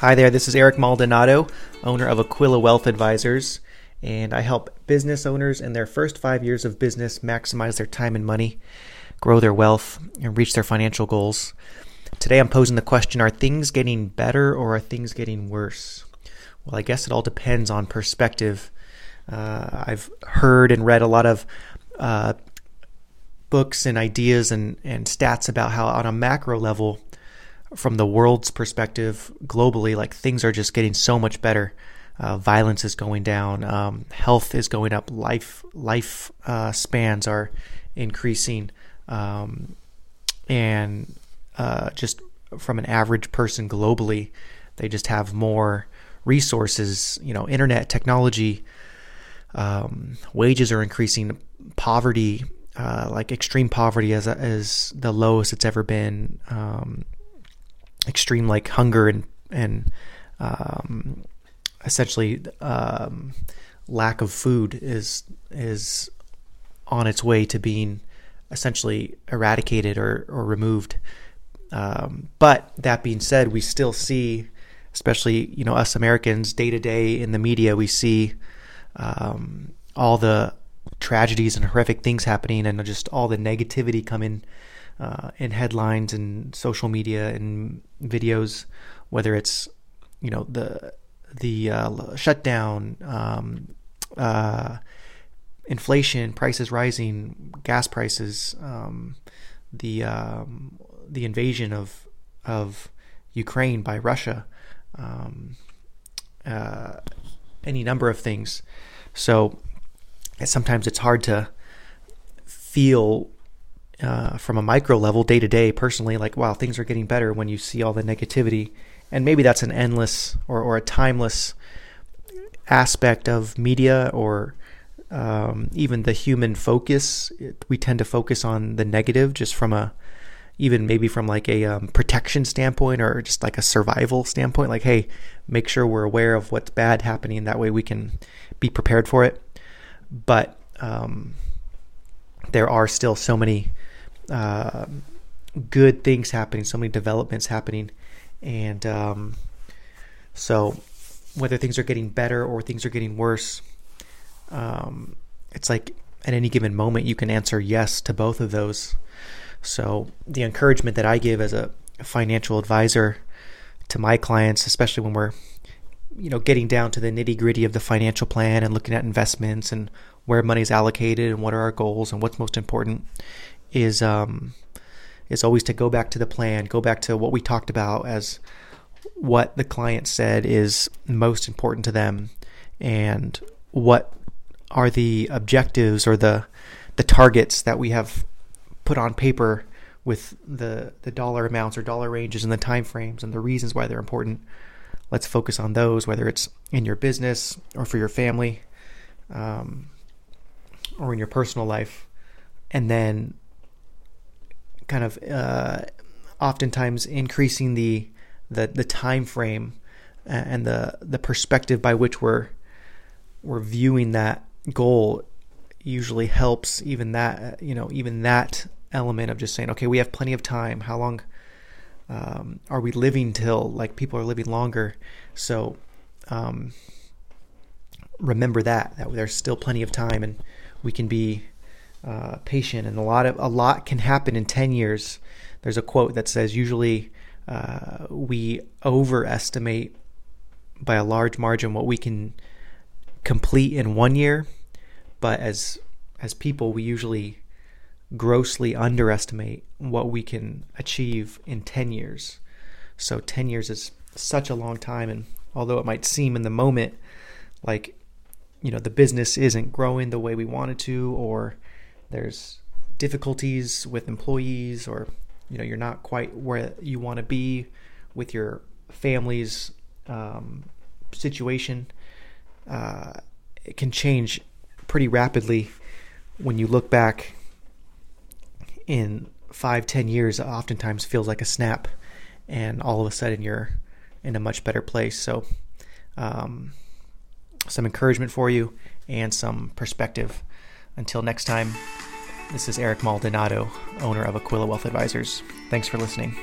Hi there, this is Eric Maldonado, owner of Aquila Wealth Advisors, and I help business owners in their first five years of business maximize their time and money, grow their wealth, and reach their financial goals. Today I'm posing the question Are things getting better or are things getting worse? Well, I guess it all depends on perspective. Uh, I've heard and read a lot of uh, books and ideas and, and stats about how, on a macro level, from the world's perspective globally, like things are just getting so much better. Uh, violence is going down, um, health is going up, life life uh, spans are increasing, um, and uh, just from an average person globally, they just have more resources. You know, internet technology, um, wages are increasing, poverty, uh, like extreme poverty, is is the lowest it's ever been. Extreme like hunger and and um, essentially um, lack of food is is on its way to being essentially eradicated or, or removed. Um, but that being said, we still see, especially you know us Americans, day to day in the media, we see um, all the tragedies and horrific things happening, and just all the negativity coming uh, in headlines and social media and videos, whether it's you know the the uh, shutdown, um, uh, inflation, prices rising, gas prices, um, the um, the invasion of of Ukraine by Russia, um, uh, any number of things. So sometimes it's hard to feel uh, from a micro level, day to day, personally, like, wow, things are getting better when you see all the negativity. And maybe that's an endless or, or a timeless aspect of media or um, even the human focus. It, we tend to focus on the negative just from a, even maybe from like a um, protection standpoint or just like a survival standpoint. Like, hey, make sure we're aware of what's bad happening. That way we can be prepared for it. But um, there are still so many uh, good things happening, so many developments happening, and um, so whether things are getting better or things are getting worse, um, it's like at any given moment you can answer yes to both of those. So the encouragement that I give as a financial advisor to my clients, especially when we're you know getting down to the nitty gritty of the financial plan and looking at investments and where money is allocated and what are our goals and what's most important is um, is always to go back to the plan, go back to what we talked about as what the client said is most important to them, and what are the objectives or the the targets that we have put on paper with the the dollar amounts or dollar ranges and the time frames and the reasons why they're important. Let's focus on those, whether it's in your business or for your family, um, or in your personal life, and then kind of uh, oftentimes increasing the the the time frame and the the perspective by which we're we're viewing that goal usually helps even that you know even that element of just saying okay we have plenty of time. How long um, are we living till like people are living longer? So um, remember that that there's still plenty of time and we can be uh, patient, and a lot of a lot can happen in ten years. There's a quote that says usually uh, we overestimate by a large margin what we can complete in one year, but as as people we usually grossly underestimate what we can achieve in 10 years. So 10 years is such a long time and although it might seem in the moment like you know the business isn't growing the way we wanted to or there's difficulties with employees or you know you're not quite where you want to be with your family's um, situation uh, it can change pretty rapidly when you look back in five ten years oftentimes feels like a snap and all of a sudden you're in a much better place. So um, some encouragement for you and some perspective until next time, this is Eric Maldonado, owner of Aquila Wealth Advisors. Thanks for listening.